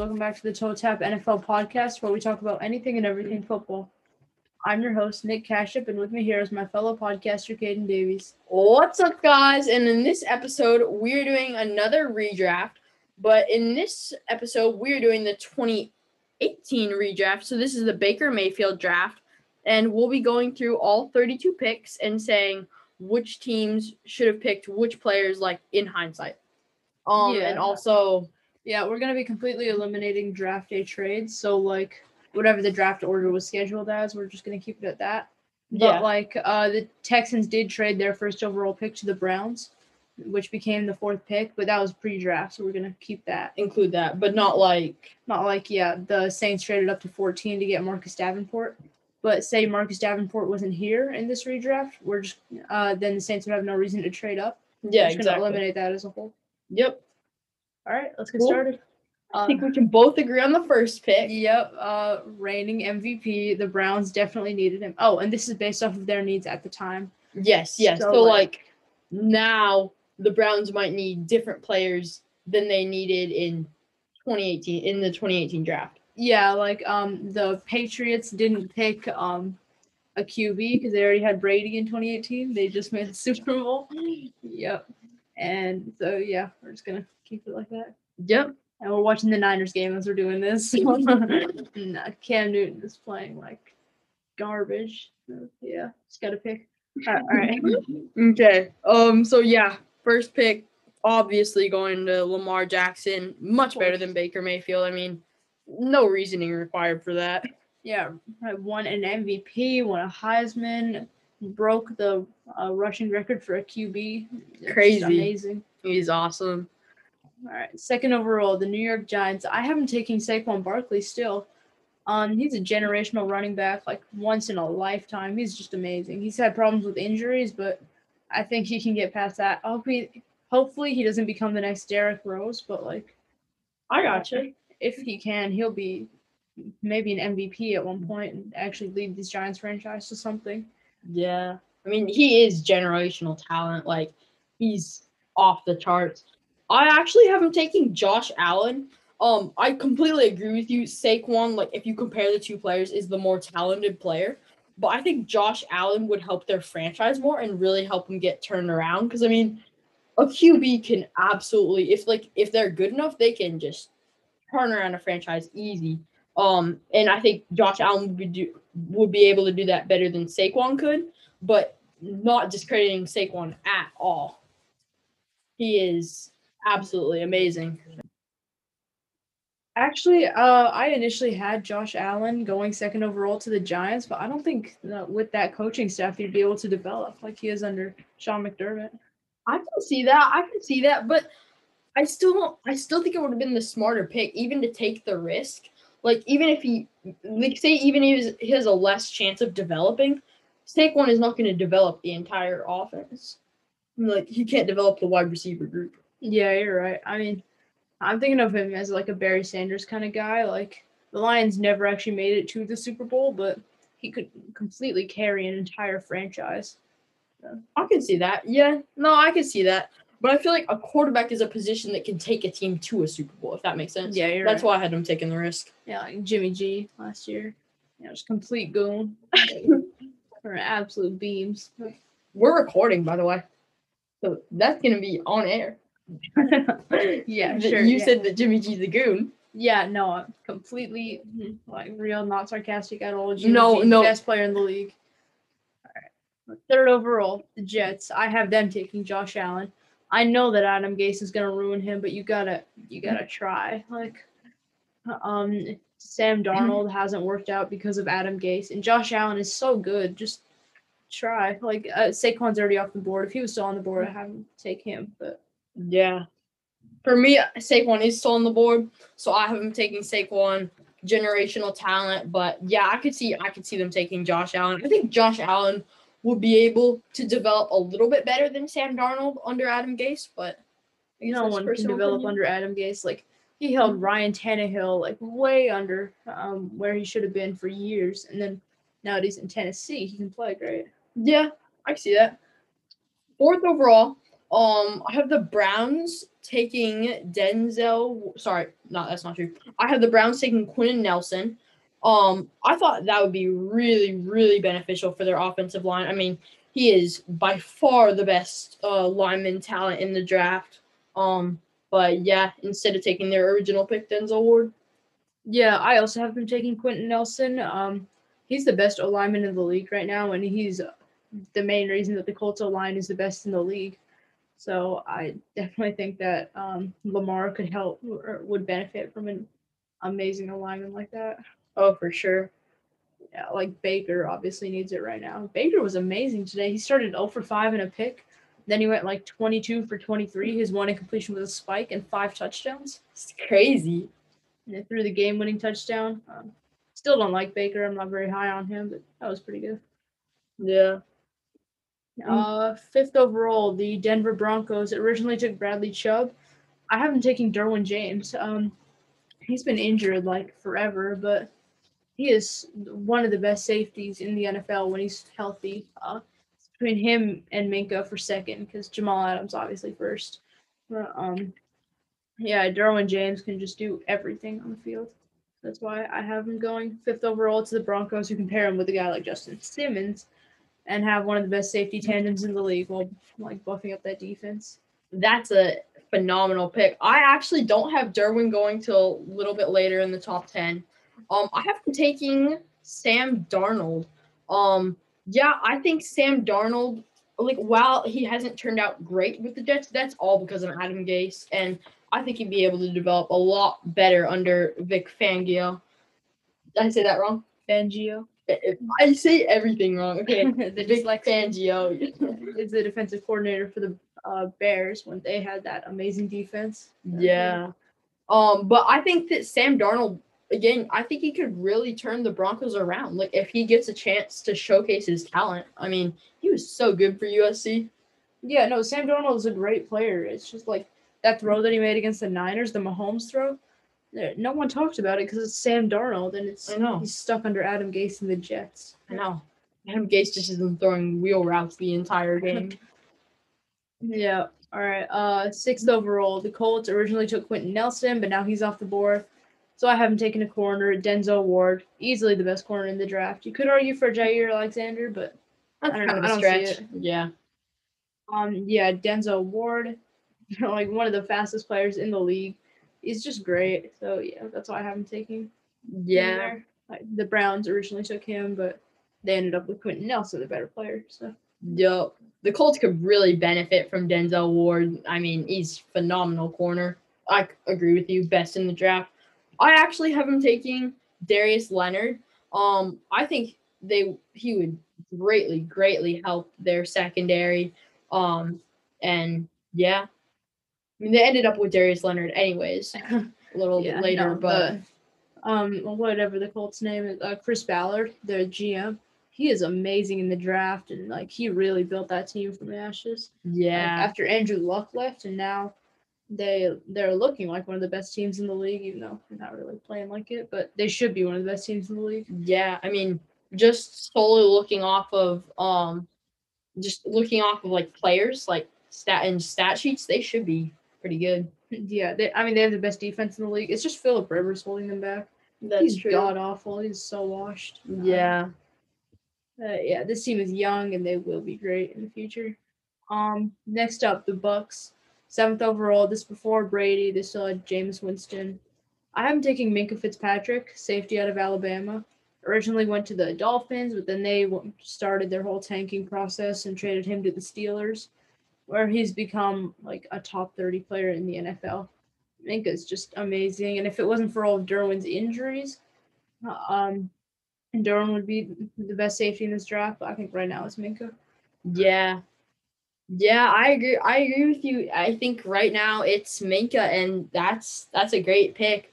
Welcome back to the Toe Tap NFL podcast, where we talk about anything and everything football. I'm your host, Nick Cashup, and with me here is my fellow podcaster, Caden Davies. What's up, guys? And in this episode, we're doing another redraft. But in this episode, we're doing the 2018 redraft. So this is the Baker Mayfield draft. And we'll be going through all 32 picks and saying which teams should have picked which players, like in hindsight. Um, Yeah. and also, Yeah, we're gonna be completely eliminating draft day trades. So like whatever the draft order was scheduled as, we're just gonna keep it at that. But yeah, like uh the Texans did trade their first overall pick to the Browns, which became the fourth pick, but that was pre-draft, so we're gonna keep that. include that, but not like Not like yeah, the Saints traded up to 14 to get Marcus Davenport. But say Marcus Davenport wasn't here in this redraft, we're just uh then the Saints would have no reason to trade up. yeah, we're just exactly. gonna eliminate that as a whole. Yep. All right, let's get Cool. started. I Uh, think we can both agree on the first pick. Yep, uh reigning MVP. The Browns definitely needed him. Oh, and this is based off of their needs at the time. Yes, yes. So, So, like- like, now the Browns might need different players than they needed in 2018 in the 2018 draft. Yeah, like um the Patriots didn't pick um a QB because they already had Brady in 2018. They just made the Super Bowl. Yep. And so yeah, we're just gonna keep it like that. Yep. And we're watching the Niners game as we're doing this. nah, Cam Newton is playing like garbage. So, yeah, just gotta pick. All right. Okay. Um. So yeah, first pick, obviously going to Lamar Jackson. Much better than Baker Mayfield. I mean, no reasoning required for that. Yeah, I won an MVP, won a Heisman, broke the uh, rushing record for a QB. It's Crazy. amazing. He's awesome. All right, second overall, the New York Giants. I have him taking Saquon Barkley still. Um, he's a generational running back, like once in a lifetime. He's just amazing. He's had problems with injuries, but I think he can get past that. I hope he, hopefully, he doesn't become the next Derrick Rose, but like I gotcha. if he can, he'll be maybe an MVP at one point and actually lead this Giants franchise to something. Yeah. I mean, he is generational talent. Like, he's off the charts. I actually have him taking Josh Allen. Um, I completely agree with you. Saquon, like, if you compare the two players, is the more talented player. But I think Josh Allen would help their franchise more and really help them get turned around. Because I mean, a QB can absolutely, if like if they're good enough, they can just turn around a franchise easy. Um, and I think Josh Allen would be do, would be able to do that better than Saquon could, but not discrediting Saquon at all. He is absolutely amazing. Actually, uh, I initially had Josh Allen going second overall to the Giants, but I don't think that with that coaching staff he'd be able to develop like he is under Sean McDermott. I can see that. I can see that, but I still. I still think it would have been the smarter pick, even to take the risk. Like even if he, like say, even if he has- a less chance of developing, Saquon is not going to develop the entire offense. Like he can't develop the wide receiver group. Yeah, you're right. I mean, I'm thinking of him as like a Barry Sanders kind of guy. Like the Lions never actually made it to the Super Bowl, but he could completely carry an entire franchise. I can see that. Yeah, no, I can see that. But I feel like a quarterback is a position that can take a team to a Super Bowl, if that makes sense. Yeah, you're That's right. why I had him taking the risk. Yeah, like Jimmy G last year. Yeah, just complete goon. For absolute beams. We're recording, by the way. So that's gonna be on air. yeah, sure. You yeah. said that Jimmy G's a goon. Yeah, no, completely like real, not sarcastic at all. Jimmy No, G, no. best player in the league. All right, third overall, the Jets. I have them taking Josh Allen. I know that Adam Gase is gonna ruin him, but you gotta, you gotta try. Like, um, Sam Darnold hasn't worked out because of Adam Gase, and Josh Allen is so good. Just try. Like, uh, Saquon's already off the board. If he was still on the board, I would have him take him. But Yeah. For me, Saquon is still on the board, so I have him taking Saquon, generational talent. But yeah, I could see I could see them taking Josh Allen. I think Josh Allen would be able to develop a little bit better than Sam Darnold under Adam Gase, but no that's one can develop opinion. under Adam Gase. Like he held Ryan Tannehill like way under um, where he should have been for years, and then now that he's in Tennessee, he can play great. Yeah, I see that. Fourth overall, um, I have the Browns taking Denzel. Sorry, no, that's not true. I have the Browns taking Quenton Nelson. Um, I thought that would be really, really beneficial for their offensive line. I mean, he is by far the best uh, lineman talent in the draft. Um, but yeah, instead of taking their original pick, Denzel Ward. Yeah, I also have them taking Quenton Nelson. Um, he's the best lineman in the league right now, and he's the main reason that the Colts line is the best in the league. So I definitely think that um, Lamar could help or would benefit from an amazing alignment like that. Oh, for sure. Yeah, like Baker obviously needs it right now. Baker was amazing today. He started 0 for 5 in a pick. Then he went like 22 for 23. His one incompletion was a spike and five touchdowns. It's crazy. And they threw the game winning touchdown. Um, still don't like Baker. I'm not very high on him, but that was pretty good. Yeah. Uh, fifth overall, the Denver Broncos originally took Bradley Chubb. I haven't taken Derwin James. Um, he's been injured like forever, but he is one of the best safeties in the NFL when he's healthy. Uh, between him and Minkah for second, because Jamal Adams obviously first. But, um, yeah, Derwin James can just do everything on the field. That's why I have him going fifth overall to the Broncos, who pair him with a guy like Justin Simmons and have one of the best safety tandems in the league while like buffing up that defense. That's a phenomenal pick. I actually don't have Derwin going till a little bit later in the top 10. Um, I have him taking Sam Darnold. Um, yeah, I think Sam Darnold, like, while he hasn't turned out great with the Jets, that's all because of Adam Gase. And I think he'd be able to develop a lot better under Vic Fangio. Did I say that wrong? Fangio. I say everything wrong. Okay, the Vic dyslexic Fangio. is the defensive coordinator for the uh, Bears when they had that amazing defense. Yeah. Um, but I think that Sam Darnold, again, I think he could really turn the Broncos around. Like if he gets a chance to showcase his talent. I mean, he was so good for USC. Yeah, no, Sam Darnold is a great player. It's just like that throw that he made against the Niners, the Mahomes throw. No one talked about it because it's Sam Darnold and it's I know. he's stuck under Adam Gase and the Jets. I know. Adam Gase just isn't throwing wheel routes the entire game. Yeah. All right. Uh, sixth overall, the Colts originally took Quenton Nelson, but now he's off the board. So I haven't taken a corner. Denzel Ward, easily the best corner in the draft. You could argue for Jaire Alexander, but That's I don't kind know, of I a stretch. Yeah. um, yeah, Denzel Ward, like one of the fastest players in the league. He's just great. So yeah, that's why I haven't taken. him Yeah. Like, the Browns originally took him, but they ended up with Quenton Nelson, the better player. So Yup. The Colts could really benefit from Denzel Ward. I mean, he's phenomenal corner. I agree with you. Best in the draft. I actually have him taking Darius Leonard. Um, I think they he would greatly, greatly help their secondary. Um, and yeah, I mean they ended up with Darius Leonard anyways. A little yeah, later, no, but um, whatever the Colts name is, uh, Chris Ballard, their GM. He is amazing in the draft, and like he really built that team from the ashes. Like, yeah, after Andrew Luck left, and now they they're looking like one of the best teams in the league, even though they're not really playing like it. But they should be one of the best teams in the league. Yeah, I mean, just solely looking off of um, just looking off of like players, like stat and stat sheets, they should be pretty good. Yeah, they, I mean they have the best defense in the league. It's just Philip Rivers holding them back. That's He's god awful. He's so washed. Yeah, uh, yeah, this team is young and they will be great in the future. Um, next up, the Bucks, seventh overall. This before Brady. They still had Jameis Winston. I am taking Minkah Fitzpatrick, safety out of Alabama. Originally went to the Dolphins, but then they started their whole tanking process and traded him to the Steelers, where he's become like a top thirty player in the NFL. Minkah's just amazing, and if it wasn't for all of Derwin's injuries, uh, um, Derwin would be the best safety in this draft, but I think right now it's Minkah. yeah, yeah. I agree. I agree with you. I think right now it's Minkah, and that's that's a great pick.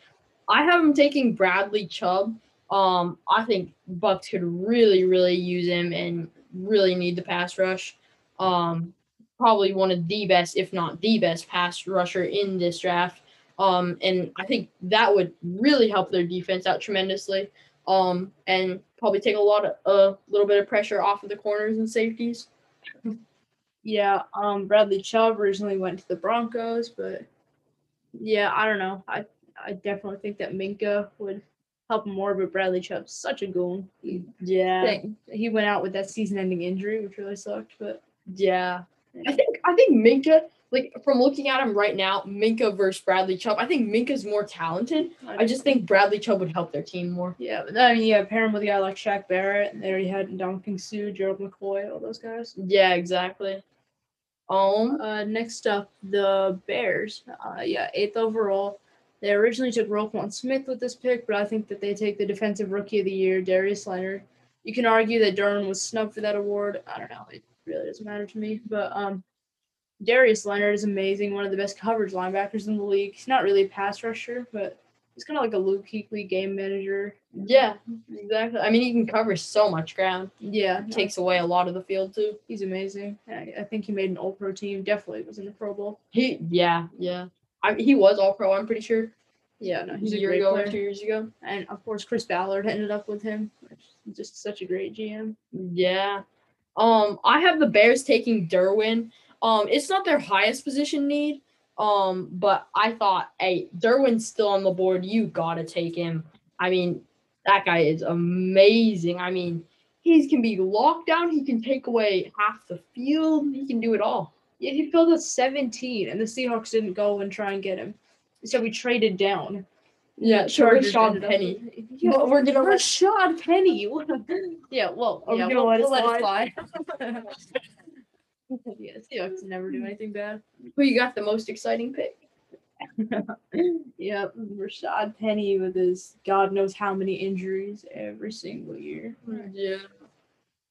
I have him taking Bradley Chubb. Um, I think Bucks could really, really use him and really need the pass rush. Um, probably one of the best, if not the best, pass rusher in this draft. Um, and I think that would really help their defense out tremendously. Um, and probably take a lot of a little bit of pressure off of the corners and safeties. Yeah, um, Bradley Chubb originally went to the Broncos, but Yeah, I don't know. I I definitely think that Minkah would help more, but Bradley Chubb's such a goon. He, Yeah. he went out with that season-ending injury, which really sucked. But Yeah. I think I think Minkah, like from looking at him right now, Minkah versus Bradley Chubb, I think Minkah's more talented. I just think Bradley Chubb would help their team more. yeah, but I mean, yeah, pair him with a guy like Shaq Barrett, and they already had Ndamukong Suh, Gerald McCoy, all those guys. Yeah, exactly. Um Uh, next up, the Bears. Uh, yeah, eighth overall. They originally took Roquan Smith with this pick, but I think that they take the Defensive Rookie of the Year, Darius Leonard. You can argue that Derwin was snubbed for that award. I don't know. It really doesn't matter to me. But um, Darius Leonard is amazing. One of the best coverage linebackers in the league. He's not really a pass rusher, but he's kind of like a Luke Kuechly game manager. yeah, exactly. I mean he can cover so much ground. Yeah, Takes away a lot of the field too. he's amazing. I, I think he made an All Pro team. Definitely was in the Pro Bowl. He yeah, yeah. I he was all pro, I'm pretty sure. Yeah, no, he's a a year great ago player. two years ago. and of course Chris Ballard ended up with him. Which is just such a great GM. Yeah. Um, I have the Bears taking Derwin. Um, it's not their highest position need. Um, but I thought, hey, Derwin's still on the board. You gotta take him. I mean, that guy is amazing. I mean, he can be locked down. He can take away half the field. He can do it all. Yeah, he filled at 17, and the Seahawks didn't go and try and get him. So we traded down. Yeah, so Rashad Penny. Yeah, But we're gonna let- Rashad Penny. Yeah, well, Are we yeah, we'll, let it we'll slide? slide. yeah, Seahawks never do anything bad. who you got the most exciting pick. Yep, Rashad Penny with his God knows how many injuries every single year. Yeah.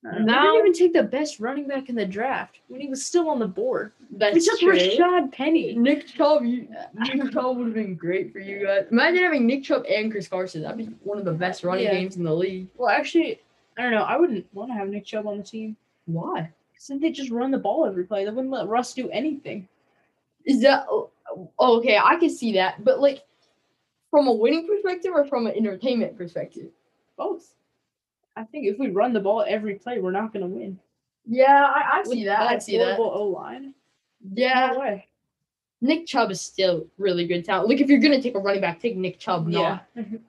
Now, Now- we didn't even take the best running back in the draft when he was still on the board. That's we took true. Rashad Penny. Nick Chubb, you, Nick Chubb would have been great for you guys. Imagine having Nick Chubb and Chris Carson. That'd be one of the best running Yeah. games in the league. Well, actually, I don't know. I wouldn't want to have Nick Chubb on the team Why? because then they just run the ball every play. They wouldn't let Russ do anything. Is that oh, okay? I can see that, but like from a winning perspective or from an entertainment perspective? Both. I think if we run the ball every play, we're not going to win. Yeah, I, I see that. I see that. O line. Yeah, No way. Nick Chubb is still really good talent. Like if you're gonna take a running back, take Nick Chubb. Yeah. Not,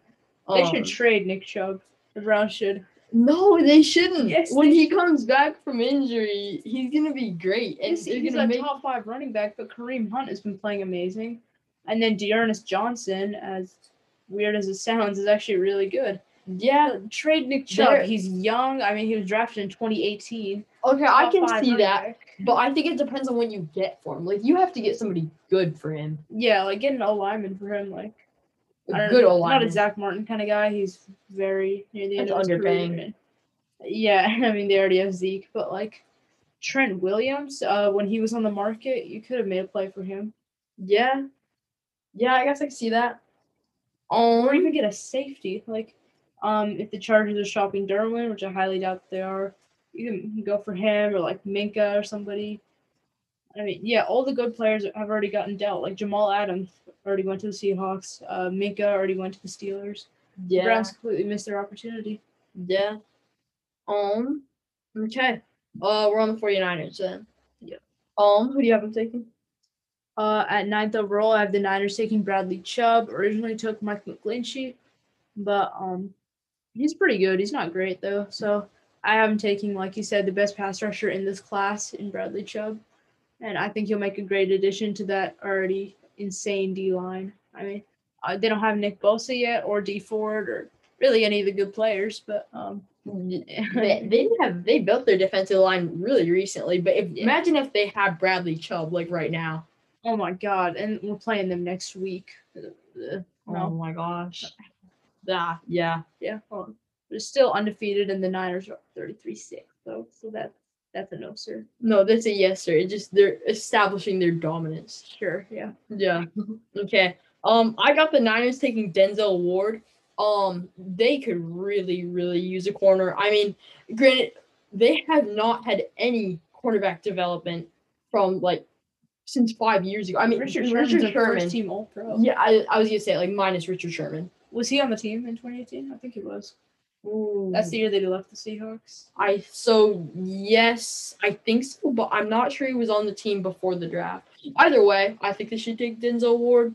They um, should trade Nick Chubb. The Browns should. No, they shouldn't. Yes, when he comes back from injury, he's gonna be great, and He's, he's a make. top five running back, but Kareem Hunt has been playing amazing. And then D'Ernest Johnson, as weird as it sounds, is actually really good. Yeah, Trade Nick Chubb. He's young. I mean, he was drafted in 2018. okay, I can see that, but I think it depends on what you get for him. Like you have to get somebody good for him, Yeah, like get an O lineman for him. Like a I don't good know, old Not a Zack Martin kind of guy. He's very near the end That's of his career. Yeah, I mean they already have Zeke, but like Trent Williams, uh, when he was on the market, you could have made a play for him, Yeah, yeah, I guess I can see that. or Um, even get a safety. Like, um, if the Chargers are shopping Derwin, which I highly doubt they are, you can go for him or like Minkah or somebody. I mean, yeah, all the good players have already gotten dealt. Like Jamal Adams already went to the Seahawks. Uh, Minkah already went to the Steelers. The Browns completely missed their opportunity. yeah. Um, okay. Uh, we're on the 49ers then. Yeah. Um, who do you have them taking? Uh, at ninth overall, I have the Niners taking Bradley Chubb. Originally took Mike McGlinchey, but um, he's pretty good. He's not great though. So I have him taking, like you said, the best pass rusher in this class in Bradley Chubb, and I think he'll make a great addition to that already insane D line. I mean, uh, they don't have Nick Bosa yet, or Dee Ford, or really any of the good players, but um, they, they have they built their defensive line really recently, but if, Yeah. imagine if they had Bradley Chubb like right now. oh my god, and we're playing them next week. Uh, uh, Oh no. my gosh. Yeah, yeah. Yeah, hold on. They're still undefeated, and the Niners are 33 6, though. So that that's a no, sir. No, that's a yes, sir. It just they're establishing their dominance. Sure, yeah. Yeah. okay. Um, I got the Niners taking Denzel Ward. Um, they could really, really use a corner. I mean, granted, they have not had any cornerback development from like since five years ago. I mean, Richard Richard, Sherman's Sherman. first team All Pro. Yeah, I, I was gonna say like minus Richard Sherman. Was he on the team in 2018? I think he was. Ooh. That's the year that he left the Seahawks. I so yes, I think so, but I'm not sure he was on the team before the draft. Either way, I think they should take Denzel Ward.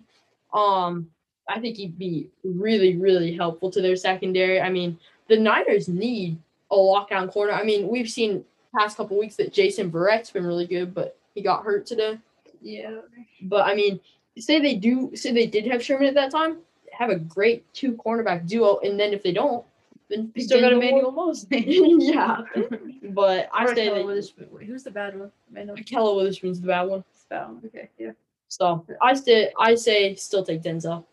Um, I think he'd be really, really helpful to their secondary. I mean, the Niners need a lockdown corner. I mean, we've seen past couple weeks that Jason Verrett's been really good, but he got hurt today. Yeah. But I mean, say they do, say they did have Sherman at that time, have a great two cornerback duo, and then if they don't, then pick Still got Emmanuel. Moseley. yeah, but I Or say that Witherspoon. Who's the bad one? Emmanuel Witherspoon's the bad one. It's the bad one. Okay. Yeah. So I stay, I say still take Denzel.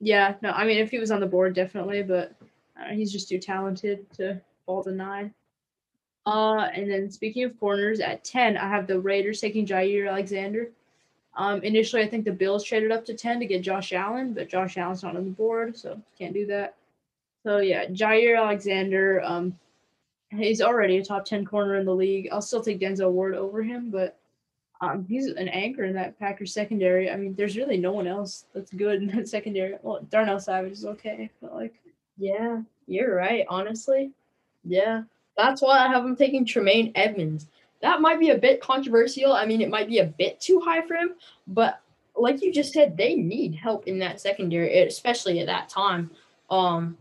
Yeah. No, I mean, if he was on the board, definitely, but uh, he's just too talented to fall to nine. Uh, and then speaking of corners, at ten, I have the Raiders taking Jaire Alexander. Um, initially, I think the Bills traded up to ten to get Josh Allen, but Josh Allen's not on the board, so can't do that. So yeah, Jaire Alexander. Um, he's already a top ten corner in the league. I'll still take Denzel Ward over him, but um, he's an anchor in that Packers secondary. I mean, there's really no one else that's good in that secondary. Well, Darnell Savage is okay, but like, Yeah, you're right. Honestly, yeah, that's why I have him taking Tremaine Edmunds. That might be a bit controversial. I mean, it might be a bit too high for him, but like you just said, they need help in that secondary, especially at that time. Um,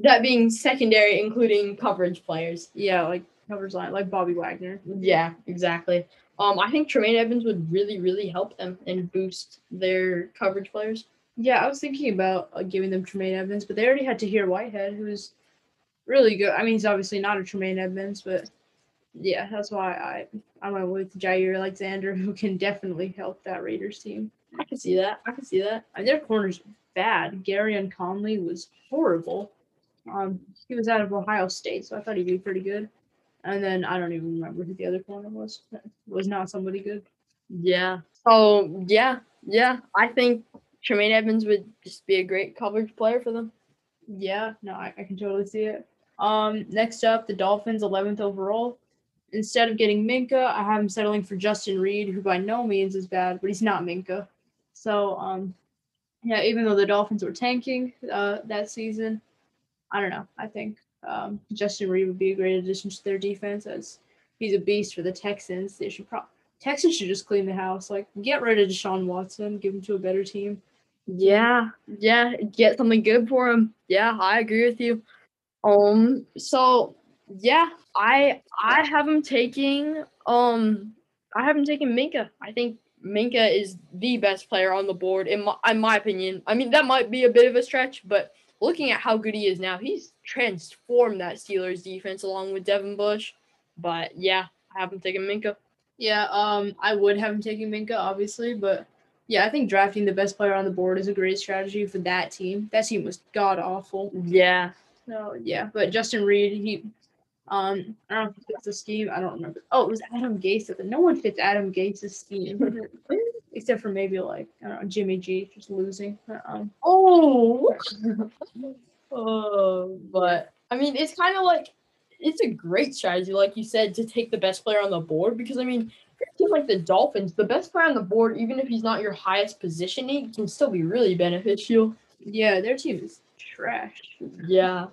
that being secondary, including coverage players. yeah, like covers line, like Bobby Wagner. Yeah, exactly. Um, I think Tremaine Evans would really, really help them and boost their coverage players. Yeah, I was thinking about uh, giving them Tremaine Evans, but they already had Tahir Whitehead, who's really good. I mean, he's obviously not a Tremaine Evans, but yeah, that's why I I went with Jaire Alexander, who can definitely help that Raiders team. I can see that. I can see that. And their corners bad. Gareon Conley was horrible. Um, he was out of Ohio State, so I thought he'd be pretty good. And then I don't even remember who the other corner was. Was not somebody good. Yeah. So yeah, yeah. I think Tremaine Evans would just be a great coverage player for them. Yeah, no, I, I can totally see it. Um, next up, the Dolphins, 11th overall. Instead of getting Minkah, I have him settling for Justin Reid, who by no means is bad, but he's not Minkah. So, um, yeah, even though the Dolphins were tanking uh, that season, I don't know. I think um, Justin Reid would be a great addition to their defense as he's a beast for the Texans. They should pro- Texans should just clean the house. Like, get rid of Deshaun Watson, give him to a better team. Yeah, yeah. Get something good for him. Yeah, I agree with you. Um. So yeah, I I have him taking um I have him taking Minkah. I think Minkah is the best player on the board in my in my opinion. I mean that might be a bit of a stretch, but looking at how good he is now, he's transformed that Steelers defense along with Devin Bush. But yeah, I have him taking Minkah. Yeah, um, I would have him taking Minkah, obviously, but yeah, I think drafting the best player on the board is a great strategy for that team. That team was god awful. Yeah. So yeah, but Justin Reid, he, um, I don't know if fits the scheme. I don't remember. Oh, it was Adam Gase. No one fits Adam Gase's scheme, except for maybe like I don't know Jimmy G just losing. Um, Oh. oh, but I mean, it's kind of like it's a great strategy, like you said, to take the best player on the board because I mean, a team like the Dolphins, the best player on the board, even if he's not your highest positioning, can still be really beneficial. yeah, their team is trash. Yeah,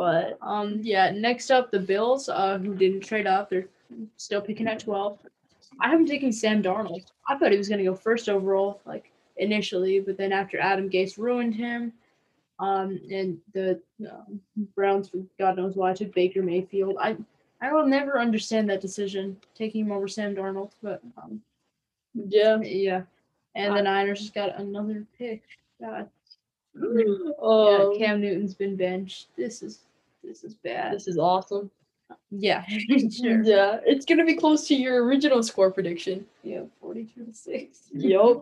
but Um, yeah, next up, the Bills, uh, who didn't trade up. They're still picking at 12. I have him taking Sam Darnold. I thought he was going to go first overall, like initially, but then after Adam Gase ruined him, um, and the um, Browns, for God knows why, took Baker Mayfield. I I will never understand that decision, taking him over Sam Darnold, but um, yeah. yeah. And the Niners just got another pick. God, Oh, yeah, Cam Newton's been benched. This is this is bad. this is awesome. Yeah, sure. Yeah, it's gonna be close to your original score prediction. Yeah, 42 to 6. Yep.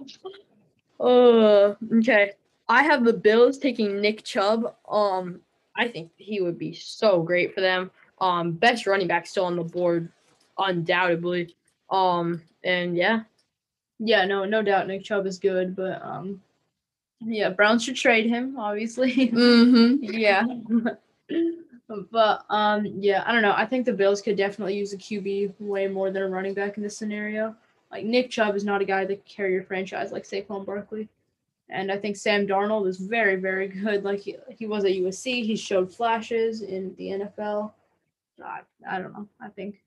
Uh, okay. I have the Bills taking Nick Chubb. Um, I think he would be so great for them. Um, best running back still on the board, undoubtedly. Um, and yeah, Yeah, no, no doubt Nick Chubb is good, but um yeah, Browns should trade him, obviously. mm-hmm. yeah. but um yeah, I don't know. I think the Bills could definitely use a QB way more than a running back in this scenario. Like Nick Chubb is not a guy that can carry your franchise like Saquon Barkley. And I think Sam Darnold is very, very good. Like he, he was at USC. He showed flashes in the NFL. I, I don't know. I think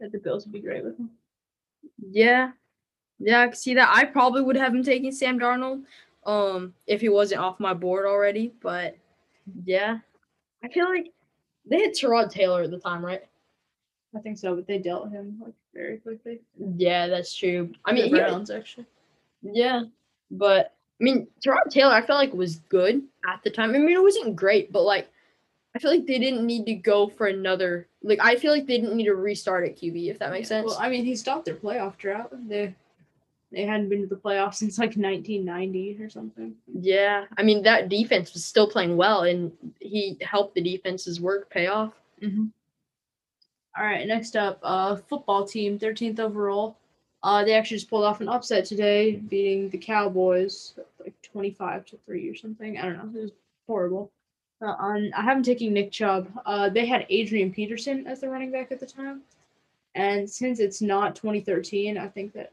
that the Bills would be great with him. Yeah, Yeah, I can see that. I probably would have him taking Sam Darnold, um, if he wasn't off my board already. But yeah, I feel like they had Tyrod Taylor at the time, right? I think so, but they dealt him like very quickly. Yeah, that's true. I The mean, he- actually. yeah, but I mean, Tyrod Taylor, I felt like was good at the time. I mean, it wasn't great, but like, I feel like they didn't need to go for another. Like, I feel like they didn't need to restart at QB, if that makes Yeah, sense. Well, I mean, he stopped their playoff drought. They they hadn't been to the playoffs since like 1990 or something. yeah, I mean, that defense was still playing well, and he helped the defense's work pay off. Mm-hmm. All right, next up, uh, football team, 13th overall. Uh, they actually just pulled off an upset today, beating the Cowboys like 25 to three or something. I don't know. It was horrible. Uh, on, I haven't taken Nick Chubb. Uh, they had Adrian Peterson as the running back at the time, and since it's not 2013, I think that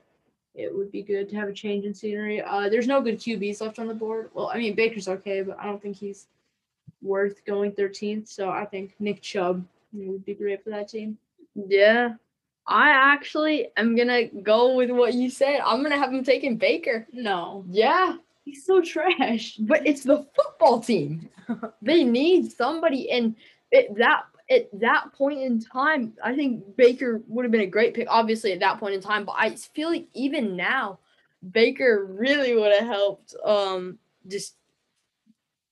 it would be good to have a change in scenery. Uh, there's no good QBs left on the board. Well, I mean Baker's okay, but I don't think he's worth going 13th. So I think Nick Chubb would be great for that team. Yeah. I actually am gonna go with what you said. I'm gonna have him taking Baker. No, Yeah, he's so trash. but it's the football team. they need somebody, and at that at that point in time, I think Baker would have been a great pick. Obviously, at that point in time, but I feel like even now, Baker really would have helped. Um, just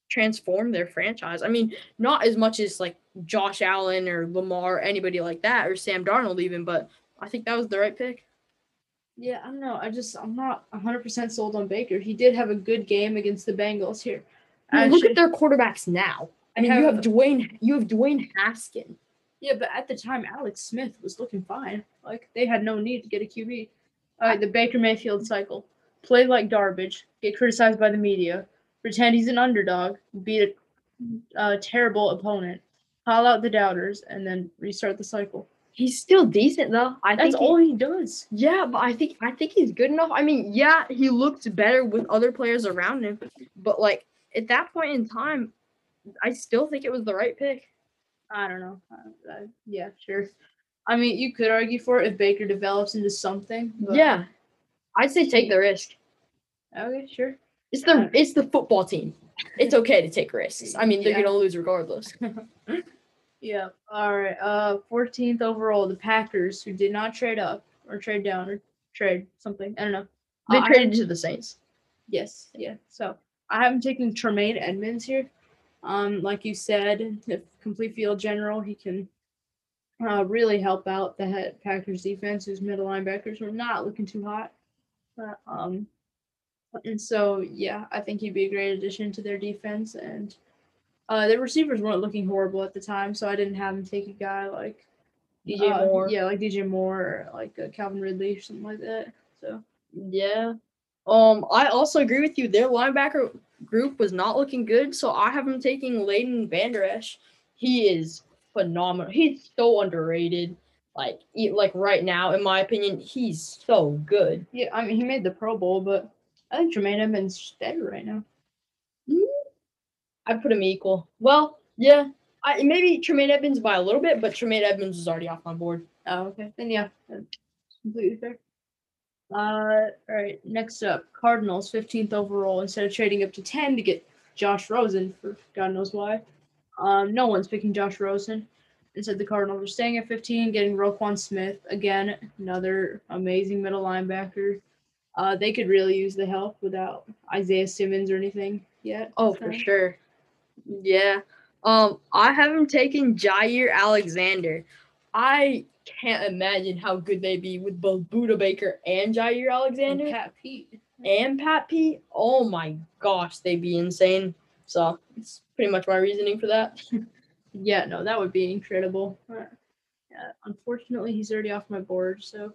transform their franchise. I mean, not as much as like Josh Allen or Lamar, anybody like that, or Sam Darnold even, but I think that was the right pick. Yeah, I don't know. I just I'm not 100% sold on Baker. He did have a good game against the Bengals here. I mean, look at their quarterbacks now. I mean, you have Dwayne, you have Dwayne Haskin. Yeah, but at the time, Alex Smith was looking fine. Like they had no need to get a QB. All right, the Baker Mayfield cycle: play like garbage, get criticized by the media, pretend he's an underdog, beat a, a terrible opponent, call out the doubters, and then restart the cycle. He's still decent though. I That's think he- all he does. Yeah, but I think I think he's good enough. I mean, yeah, he looked better with other players around him, but like at that point in time, I still think it was the right pick. I don't know. Yeah, sure. I mean, you could argue for it if Baker develops into something. Yeah, I'd say take the risk. Okay, sure. It's the it's the football team. It's okay to take risks. I mean, they're Yeah. gonna lose regardless. Yeah. All right. Uh, 14th overall, the Packers, who did not trade up or trade down or trade something. I don't know. They Uh, traded to the Saints. Yes. Yeah. So I haven't taken Tremaine Edmunds here. Um, like you said, if complete field general, he can uh, really help out the head Packers defense, whose middle linebackers were not looking too hot. But, um, and so yeah, I think he'd be a great addition to their defense. And uh, their receivers weren't looking horrible at the time, so I didn't have him take a guy like DJ uh, Moore. Yeah, like DJ Moore or like uh, Calvin Ridley or something like that. So Yeah. Um, I also agree with you. Their linebacker group was not looking good, so I have him taking Leighton Vander Esch. He is phenomenal. He's so underrated. Like, e- like right now, in my opinion, he's so good. yeah, I mean he made the Pro Bowl, but I think Jermaine Edmunds is better right now. Mm-hmm. I put him equal. Well, yeah, I maybe Tremaine Evans by a little bit, but Tremaine Evans is already off my board. Oh, okay. Then yeah, completely fair. Uh, all right. Next up, Cardinals, fifteenth overall. Instead of trading up to ten to get Josh Rosen for God knows why, um, no one's picking Josh Rosen. Instead, the Cardinals are staying at fifteen, getting Roquan Smith again, another amazing middle linebacker. Uh, they could really use the help without Isaiah Simmons or anything yet. Oh, for sure. Yeah. Um, I have him taking Jaire Alexander. I can't imagine how good they'd be with both Budda Baker and Jaire Alexander. And Pat Pete. and Pat Pete. Oh my gosh, they'd be insane. So it's pretty much my reasoning for that. Yeah, no, that would be incredible. Yeah, unfortunately, he's already off my board, so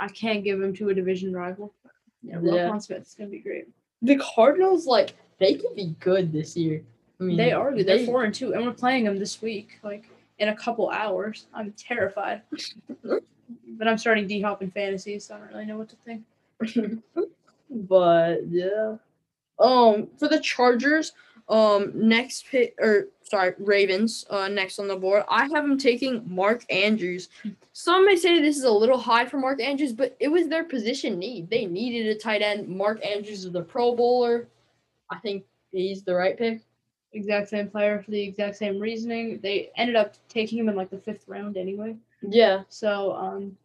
I can't give him to a division rival. Yeah, Yeah. Roquan Smith's gonna be great. The Cardinals, like, they could be good this year. I mean, They are good. They're they- four and two, and we're playing them this week, like in a couple hours. I'm terrified, but I'm starting D Hop in fantasy, so I don't really know what to think. but yeah. Um, for the Chargers, um, next pick or sorry, Ravens uh, next on the board. I have them taking Mark Andrews. Some may say this is a little high for Mark Andrews, but it was their position need. They needed a tight end. Mark Andrews is the Pro Bowler. I think he's the right pick. Exact same player for the exact same reasoning. They ended up taking him in like the fifth round anyway. Yeah, So um,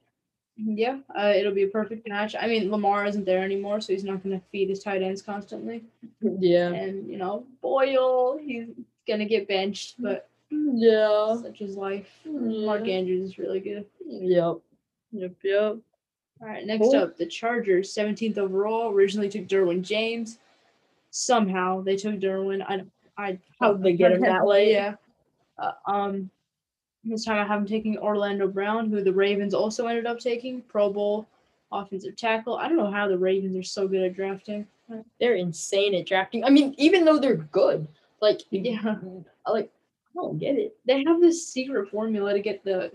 yeah, uh, it'll be a perfect match. I mean, Lamar isn't there anymore, so he's not going to feed his tight ends constantly. yeah, And you know, Boyle, he's gonna get benched, but yeah. such is life. Mark Andrews is really good. Yep, yep, yep. All right, next Cool. up, the Chargers, 17th overall. Originally took Derwin James. Somehow they took Derwin. I, I How'd they get him that late? Yeah. Uh, um, this time I have him taking Orlando Brown, who the Ravens also ended up taking Pro Bowl offensive tackle. I don't know how the Ravens are so good at drafting. They're insane at drafting. I mean, even though they're good, like Yeah. like I don't get it. They have this secret formula to get the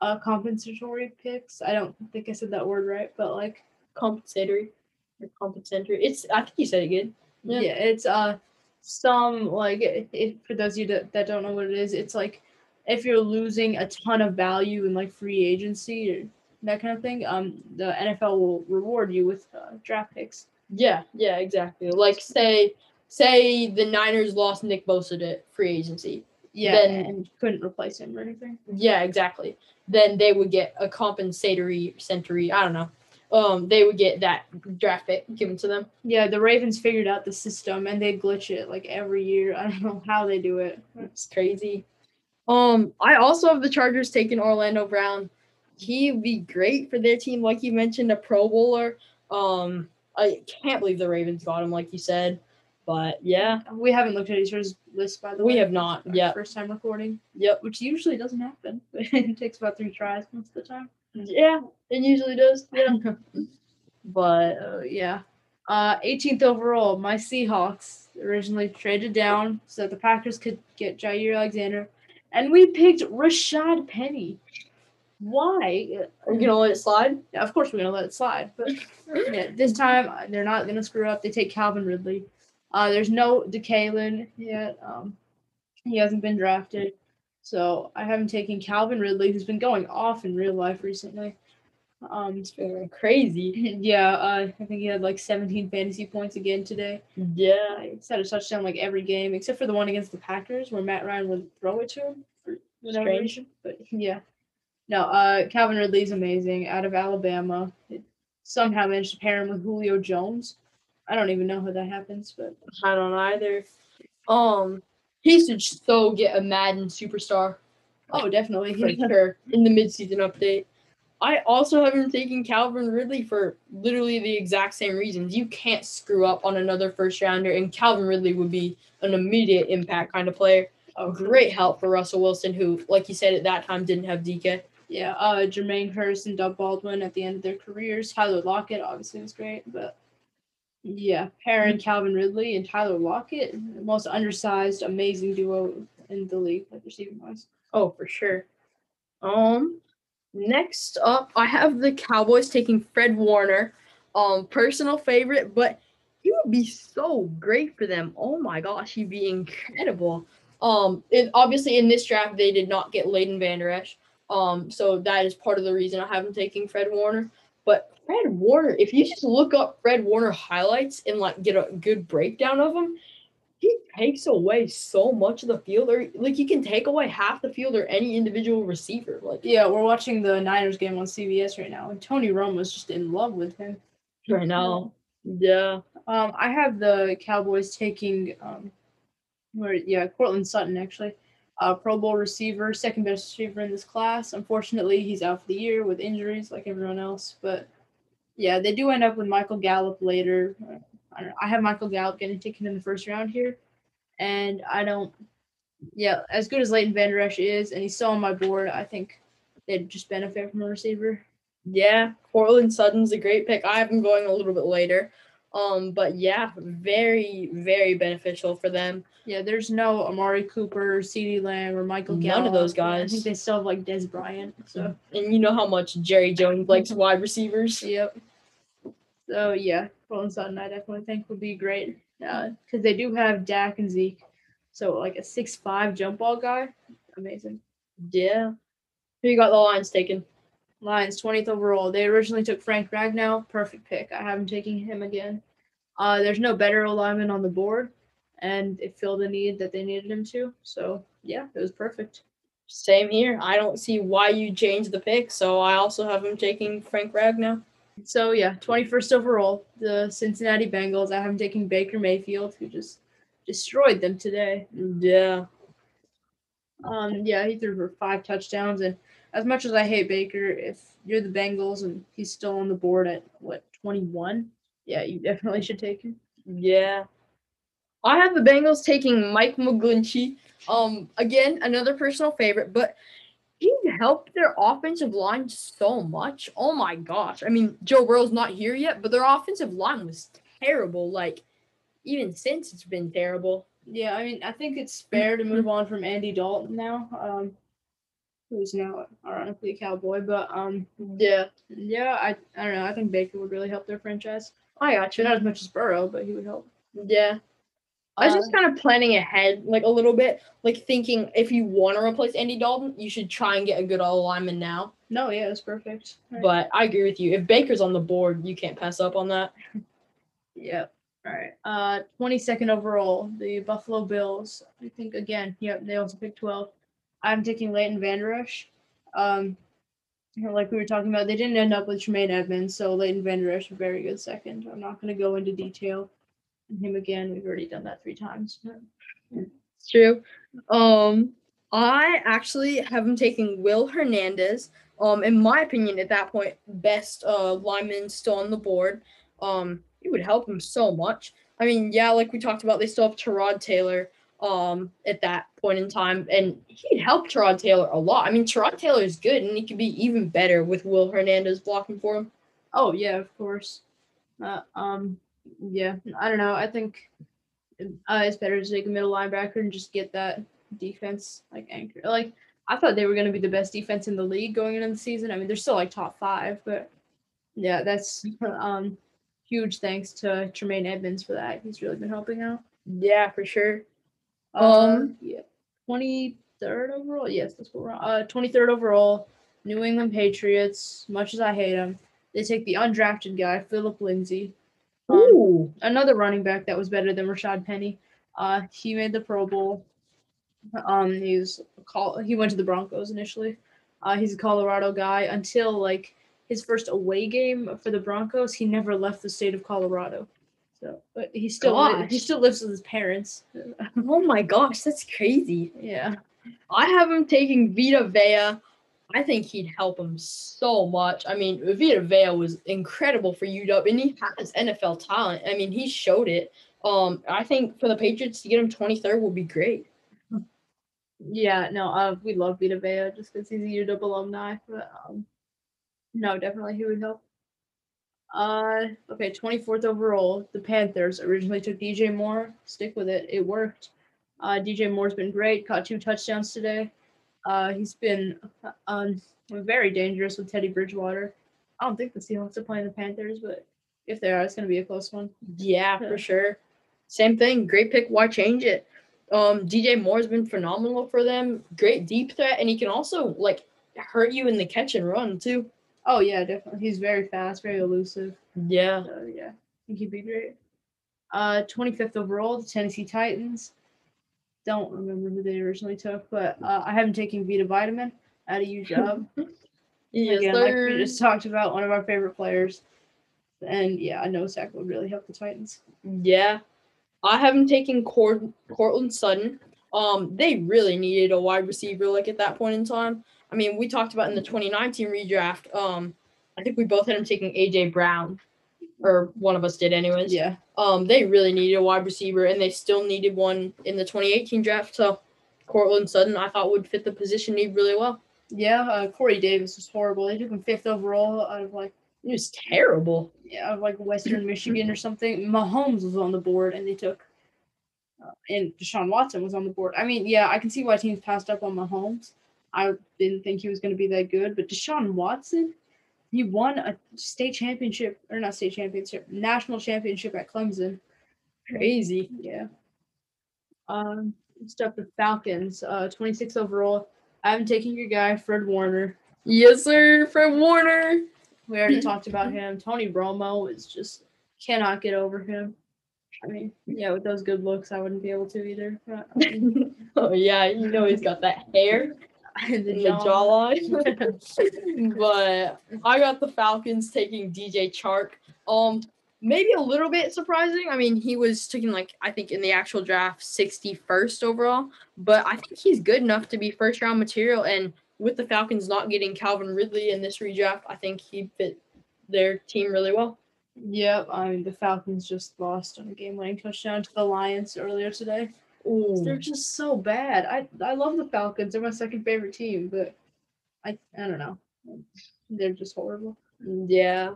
uh, compensatory picks. I don't think I said that word right, but like Compensatory or compensatory. It's I think you said it good. Yeah, Yeah. it's uh some like if for those of you that, that don't know what it is, it's like if you're losing a ton of value in like free agency or that kind of thing, um the NFL will reward you with uh, draft picks. Yeah, yeah, exactly. Like say say the Niners lost Nick Bosa to free agency. Yeah, Then- and couldn't replace him or anything. Yeah, exactly. Then they would get a compensatory century. I don't know. Um, they would get that draft pick given to them. Yeah, the Ravens figured out the system and they glitch it like every year. I don't know how they do it. It's crazy. Um, I also have the Chargers taking Orlando Brown. He'd be great for their team, like you mentioned, a Pro Bowler. Um, I can't believe the Ravens got him, like you said. But yeah, We haven't looked at each other's list by the way. we have not Our yet. First time recording, Yep. which usually doesn't happen. it takes about three tries most of the time. Yeah, it usually does. Yeah. but Uh, yeah. Uh, 18th overall, my Seahawks originally traded down so that the Packers could get Jaire Alexander, and we picked Rashad Penny. Why? are you gonna let it slide? Yeah, of course, we're gonna let it slide, but yeah, this time uh, they're not gonna screw up. They take Calvin Ridley. Uh, there's no DeKalen yet. Um, he hasn't been drafted, so I haven't taken Calvin Ridley, who's been going off in real life recently. Um, It's been crazy. yeah, uh, I think he had like 17 fantasy points again today. Yeah. He's had a touchdown like every game except for the one against the Packers where Matt Ryan would throw it to him for whatever Strange. reason. But yeah, no, uh, Calvin Ridley's amazing out of Alabama. It somehow managed to pair him with Julio Jones. I don't even know how that happens, but I don't either. Um, he should so get a Madden superstar. oh, definitely. for sure in the midseason update. I also have him taking Calvin Ridley for literally the exact same reasons. You can't screw up on another first rounder, and Calvin Ridley would be an immediate impact kind of player. A great help for Russell Wilson, who, like you said, at that time didn't have DK. Yeah, uh, Jermaine Kearse and Doug Baldwin at the end of their careers. Tyler Lockett obviously was great, but yeah, pairing Calvin Ridley and Tyler Lockett, the most undersized, amazing duo in the league, like receiving wise. Oh, for sure. Um, next up, I have the Cowboys taking Fred Warner. Um, personal favorite, but he would be so great for them. Oh my gosh, he'd be incredible. Um, it, obviously in this draft they did not get Leighton Vander Esch. Um, so that is part of the reason I have him taking Fred Warner. But Fred Warner, if you just look up Fred Warner highlights and like get a good breakdown of him, he takes away so much of the field, or like he can take away half the field or any individual receiver. Like Yeah, we're watching the Niners game on CBS right now, and Tony Romo's just in love with him. right now, yeah, Um, I have the Cowboys taking um, where yeah, Courtland Sutton actually, uh, Pro Bowl receiver, second best receiver in this class. Unfortunately, he's out for the year with injuries like everyone else. But yeah, they do end up with Michael Gallup later. I know. I have Michael Gallup getting taken in the first round here, and I don't. Yeah, as good as Leighton Vander Esch is, and he's still on my board, I think they'd just benefit from a receiver. yeah. Courtland Sutton's a great pick. I have him going a little bit later. Um, but yeah, very, very beneficial for them. Yeah, there's no Amari Cooper, CeeDee Lamb, or Michael Gallup. None of those guys. I think they still have like Dez Bryant. So And you know how much Jerry Jones likes wide receivers. yep. So yeah, Courtland Sutton I definitely think would be great because they do have Dak and Zeke. So like a six five jump ball guy, amazing. Yeah. Who you got the Lions taking? Lions 20th overall. They originally took Frank Ragnow, perfect pick. I haven't taken him again. Uh, there's no better alignment on the board, and it filled the need that they needed him to. So yeah, it was perfect. Same here. I don't see why you change the pick, so I also have him taking Frank Ragnow. So yeah, 21st overall, the Cincinnati Bengals. I have him taking Baker Mayfield, who just destroyed them today. Yeah. Um, yeah, he threw for five touchdowns, and as much as I hate Baker, if you're the Bengals and he's still on the board at what 21, yeah, you definitely should take him. Yeah. I have the Bengals taking Mike McGlinchey. Um, again, another personal favorite, but he helped their offensive line so much. Oh my gosh. I mean, Joe Burrow's not here yet, but their offensive line was terrible. Like, even since it's been terrible. Yeah, I mean, I think it's fair to move on from Andy Dalton now, um, who's now ironically a Cowboy. But um, Yeah. yeah, I I don't know. I think Baker would really help their franchise. I got you. Not as much as Burrow, but he would help. Yeah. I was just kind of planning ahead, like a little bit, like thinking if you want to replace Andy Dalton, you should try and get a good OL lineman now. no, yeah, it's perfect. Right. But I agree with you. If Baker's on the board, you can't pass up on that. Yep. All right. Uh, 22nd overall, the Buffalo Bills. I think again, yep, they also picked 12. I'm taking Leighton Vander Esch. Um, like we were talking about, they didn't end up with Tremaine Edmunds, so Leighton Vander Esch, a very good second. I'm not going to go into detail on him again. We've already done that three times. It's true. Um, I actually have him taking Will Hernandez. Um, in my opinion, at that point, best uh lineman still on the board. Um, it would help him so much. I mean, yeah, like we talked about, they still have Tyrod Taylor. Um, at that point in time, and he'd help Tyrod Taylor a lot. I mean, Tyrod Taylor is good, and he could be even better with Will Hernandez blocking for him. Oh yeah, of course. Uh, um, yeah, I don't know. I think uh, it's better to take a middle linebacker and just get that defense like anchor. Like I thought they were going to be the best defense in the league going into the season. I mean, they're still like top five, but yeah, that's um huge thanks to Tremaine Edmunds for that. He's really been helping out. Yeah, for sure. Um, yeah, twenty third overall. Yes, that's what we're on. Uh, twenty third overall, New England Patriots. Much as I hate them, they take the undrafted guy, Phillip Lindsay. Um, Ooh, another running back that was better than Rashad Penny. Uh, he made the Pro Bowl. Um, he's call he went to the Broncos initially. Uh, he's a Colorado guy until like his first away game for the Broncos. He never left the state of Colorado. So, but he still li- he still lives with his parents. oh my gosh, that's crazy. yeah. I have him taking Vita Vea. I think he'd help him so much. I mean, Vita Vea was incredible for UW, and he has NFL talent. I mean, he showed it. Um, I think for the Patriots to get him 23rd would be great. Yeah, no, uh, we love Vita Vea just because he's a UW alumni. But um, no, definitely he would help. Uh, okay, 24th overall, the Panthers originally took DJ Moore. Stick with it. It worked. Uh, DJ Moore's been great. Caught two touchdowns today. Uh, he's been um very dangerous with Teddy Bridgewater. I don't think the Seahawks are playing the Panthers, but if they are, it's gonna be a close one. Yeah. for sure. Same thing. Great pick. Why change it? Um, DJ Moore's been phenomenal for them. Great deep threat, and he can also like hurt you in the catch and run too. Oh yeah, definitely. He's very fast, very elusive. Yeah. So yeah, I think he'd be great. Uh, 25th overall, the Tennessee Titans. Don't remember who they originally took, but uh, I haven't taken Vita Vitamin out of UW. Yes, Again, like we just talked about, one of our favorite players. And yeah, I know Zach would really help the Titans. Yeah. I haven't taken Cord- Courtland Sutton. Um, they really needed a wide receiver like at that point in time. I mean, we talked about in the 2019 redraft. Um, I think we both had him taking AJ Brown, or one of us did, anyways. Yeah, Um, they really needed a wide receiver, and they still needed one in the 2018 draft. So, Courtland Sutton, I thought would fit the position need really well. yeah. Uh, Corey Davis was horrible. They took him fifth overall out of like He was terrible. yeah, out of like Western Michigan or something. Mahomes was on the board, and they took. Uh, and Deshaun Watson was on the board. I mean, yeah, I can see why teams passed up on Mahomes. I didn't think he was going to be that good, but Deshaun Watson, he won a state championship or not state championship, national championship at Clemson. Crazy. Yeah. Um. Next up, the Falcons, uh, 26 overall. I'm taking your guy, Fred Warner. Yes, sir. Fred Warner. We already talked about him. Tony Romo is just cannot get over him. I mean, yeah, with those good looks, I wouldn't be able to either. Oh yeah, you know he's got that hair the the jawline. but I got the Falcons taking DJ Chark. Um, maybe a little bit surprising. I mean, he was taken like I think in the actual draft 61st overall, but I think he's good enough to be first round material. And with the Falcons not getting Calvin Ridley in this redraft, I think he fit their team really well. Yep, I mean the Falcons just lost on a game-winning touchdown to the Lions earlier today. They're just so bad. I I love the Falcons. They're my second favorite team, but I I don't know. They're just horrible. Yeah.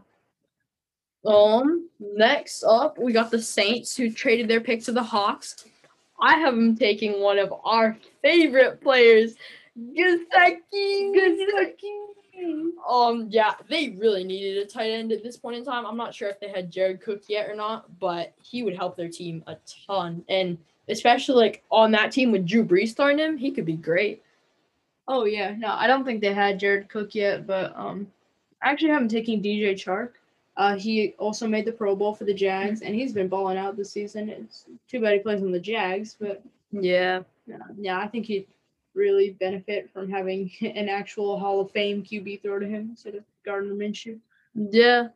Um. Next up, we got the Saints who traded their pick to the Hawks. I have them taking one of our favorite players, Gesicki. Um. Yeah, they really needed a tight end at this point in time. I'm not sure if they had Jared Cook yet or not, but he would help their team a ton, and especially like on that team with Drew Brees starting him, he could be great. Oh yeah, no, I don't think they had Jared Cook yet, but um, I actually have him taking DJ Chark. Uh, he also made the Pro Bowl for the Jags, and he's been balling out this season. It's too bad he plays on the Jags, but Yeah. uh, yeah, I think he'd really benefit from having an actual Hall of Fame QB throw to him instead of Gardner Minshew. Yeah.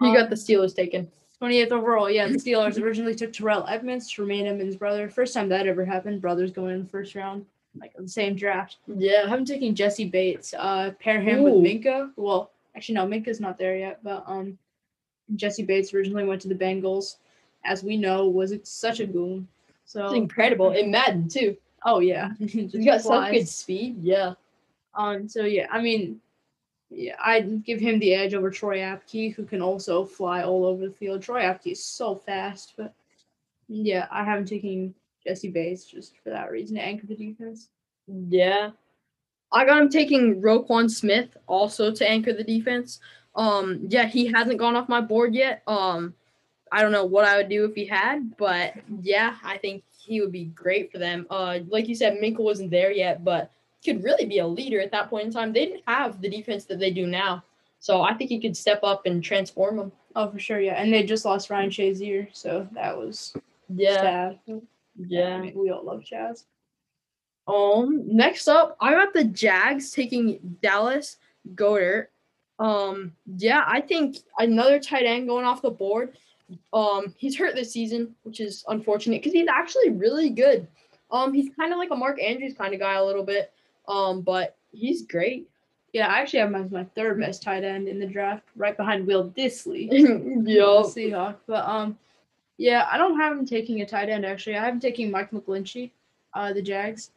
He got Um, the Steelers taken. 28th overall, yeah. The Steelers originally took Terrell Edmunds, Tremaine Edmunds' brother. First time that ever happened. Brothers going in the first round, like the same draft. Yeah. I'm taking Jessie Bates. Uh, pair him with Ooh. Minkah. Well, actually, no, Minkah's not there yet. But um, Jessie Bates originally went to the Bengals, as we know, was such a boom. So It's incredible. In Madden too. Oh yeah, He's got such good speed. Yeah. Um, so yeah, I mean, yeah, I'd give him the edge over Troy Apke, who can also fly all over the field. Troy Apke is so fast, but yeah, I haven't taken Jessie Bates just for that reason to anchor the defense. Yeah. I got him taking Roquan Smith also to anchor the defense. Um, yeah, he hasn't gone off my board yet. Um, I don't know what I would do if he had, but yeah, I think he would be great for them. Uh, like you said, Minkah wasn't there yet, but could really be a leader at that point in time. They didn't have the defense that they do now, so I think he could step up and transform them. Oh, for sure, yeah. And they just lost Ryan Shazier, so that was Yeah, sad. Yeah. we all love Chaz. Um, next up, I got the Jags taking Dallas Goedert. Um, yeah, I think another tight end going off the board. Um, he's hurt this season, which is unfortunate because he's actually really good. Um, he's kind of like a Mark Andrews kind of guy a little bit. Um, but he's great. Yeah, I actually have as my third best tight end in the draft, right behind Will Dissly. the Seahawk. But um, yeah, I don't have him taking a tight end actually. I have him taking Mike McGlinchey, uh, the Jags.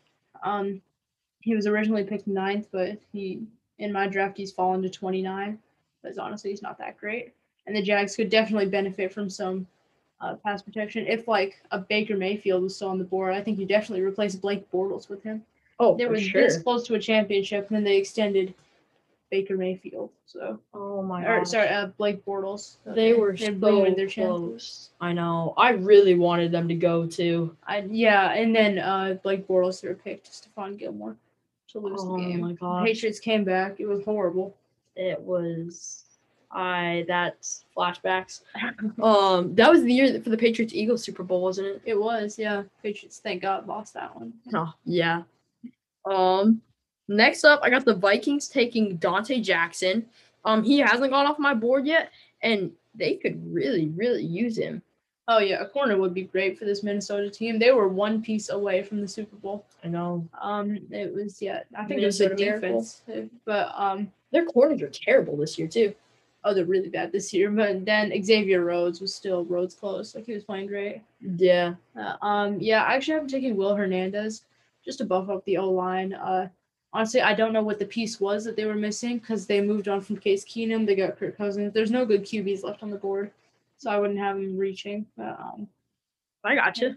Um, he was originally picked ninth, but he in my draft he's fallen to twenty nine. Because honestly, he's not that great. And the Jags could definitely benefit from some uh, pass protection if like a Baker Mayfield was still on the board. I think you definitely replace Blake Bortles with him. Oh, there was sure. this close to a championship, and then they extended Baker Mayfield. So, Oh my or god. sorry, uh, Blake Bortles. So They were they so their close. I know. I really wanted them to go too. I yeah, and then uh Blake Bortles threw a pick to Stephon Gilmore to lose Oh the game. Oh my gosh. Patriots came back. It was horrible. it was I that's flashbacks. um, that was the year for the Patriots Eagles Super Bowl, wasn't it? It was, yeah. Patriots, thank God, lost that one. Oh, yeah. Um, next up, I got the Vikings taking Donte Jackson. Um, he hasn't gone off my board yet, and they could really, really use him. Oh yeah, a corner would be great for this Minnesota team. They were one piece away from the Super Bowl. I know Um, it was yeah, I think it was the Minnesota Miracle. defense, but um, their corners are terrible this year too. oh, they're really bad this year. But then Xavier Rhodes was still Rhodes close, like he was playing great. Yeah, Uh, um, yeah, Actually, I actually have taking Will Hernandez just to buff up the O line. Uh, honestly, I don't know what the piece was that they were missing because they moved on from Case Keenum. They got Kirk Cousins. There's no good QBs left on the board, so I wouldn't have him reaching. But um, I got you.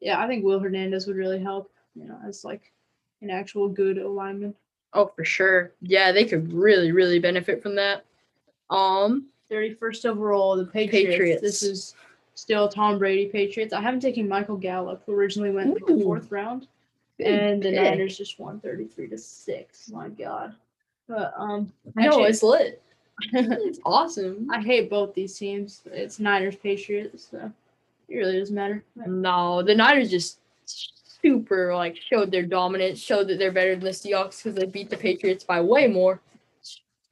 yeah, I think Will Hernandez would really help. You know, as like an actual good O lineman. Oh, for sure. Yeah, they could really, really benefit from that. Um, 31st overall, the Patriots. Patriots. This is still Tom Brady Patriots. I haven't taken Michael Gallup, who originally went like the fourth round, Good and the pick. Niners just won thirty three to six. My God, but um, I know it's lit. it's awesome. I hate both these teams. It's Niners Patriots, so it really doesn't matter. No, the Niners just super like showed their dominance, showed that they're better than the Seahawks because they beat the Patriots by way more.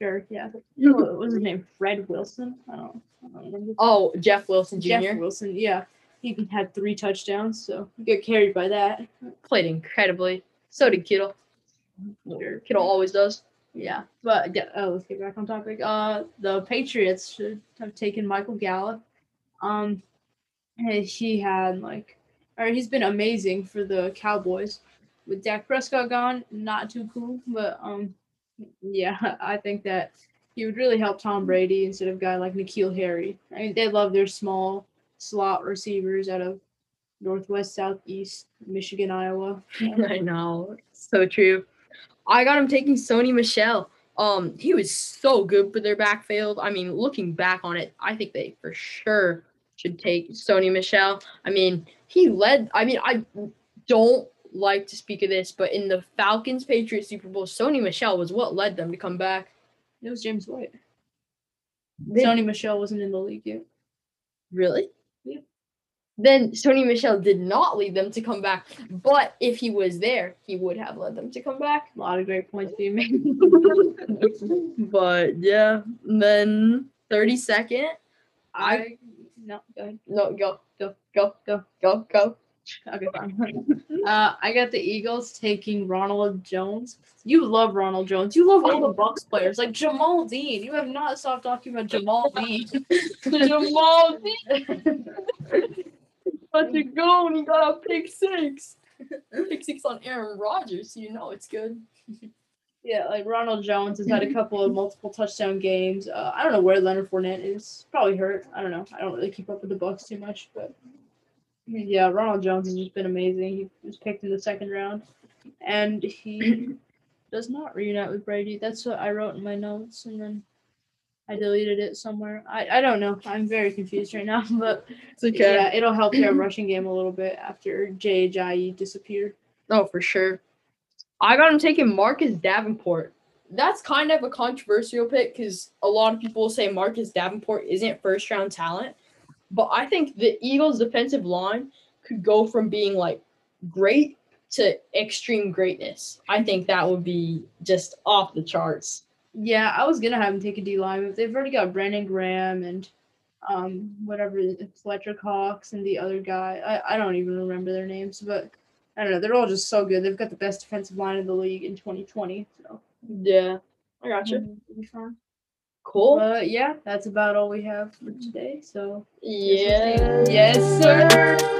Sure, yeah. What was his name? Fred Wilson. I don't, I don't remember. Oh, Jeff Wilson Jr. Jeff Wilson. Yeah, he had three touchdowns, so got carried by that. played incredibly. So did Kittle. Sure. Kittle always does. Yeah, but yeah, oh, let's get back on topic. Uh, the Patriots should have taken Michael Gallup. Um, and he had like, or he's been amazing for the Cowboys. With Dak Prescott gone, not too cool, but um, yeah, I think that he would really help Tom Brady instead of a guy like N'Keal Harry. I mean, they love their small slot receivers out of Northwest, Southeast, Michigan, Iowa. I know. So true. I got him taking Sony Michel. Um, he was so good for their backfield. I mean, looking back on it, I think they for sure should take Sony Michel. I mean, he led. I mean, I don't like to speak of this, but in the Falcons Patriots Super Bowl, Sony Michel was what led them to come back. It was James White. They- Sony Michel wasn't in the league yet. Really? Then Sony Michel did not lead them to come back, but if he was there, he would have led them to come back. A lot of great points being made. but yeah, then 32nd, I I no go ahead. no go go go go go go. Okay, fine. uh, I got the Eagles taking Ronald Jones. You love Ronald Jones. You love all the Bucks players, like Jamel Dean. You have not stopped talking about Jamel Dean. Jamal But to go and he got a pick six. Pick six on Aaron Rodgers, so you know it's good. yeah, like Ronald Jones has had a couple of multiple touchdown games. Uh, I don't know where Leonard Fournette is. Probably hurt. I don't know. I don't really keep up with the Bucks too much, but yeah, Ronald Jones has just been amazing. He was picked in the second round, and he does not reunite with Brady. That's what I wrote in my notes, and then I deleted it somewhere. I, I don't know. I'm very confused right now, but It's okay. yeah, it'll help their rushing game a little bit after Ajayi disappeared. Oh, for sure. I got him taking Marcus Davenport. That's kind of a controversial pick because a lot of people say Marcus Davenport isn't first round talent. But I think the Eagles' defensive line could go from being like great to extreme greatness. I think that would be just off the charts. Yeah, I was gonna have him take a D line, but they've already got Brandon Graham and um whatever Fletcher Cox and the other guy. I, I don't even remember their names, but I don't know. They're all just so good. They've got the best defensive line in the league in 2020. So Yeah, I gotcha. it'll be. Cool. But yeah, that's about all we have for today. So Yeah. yes, sir.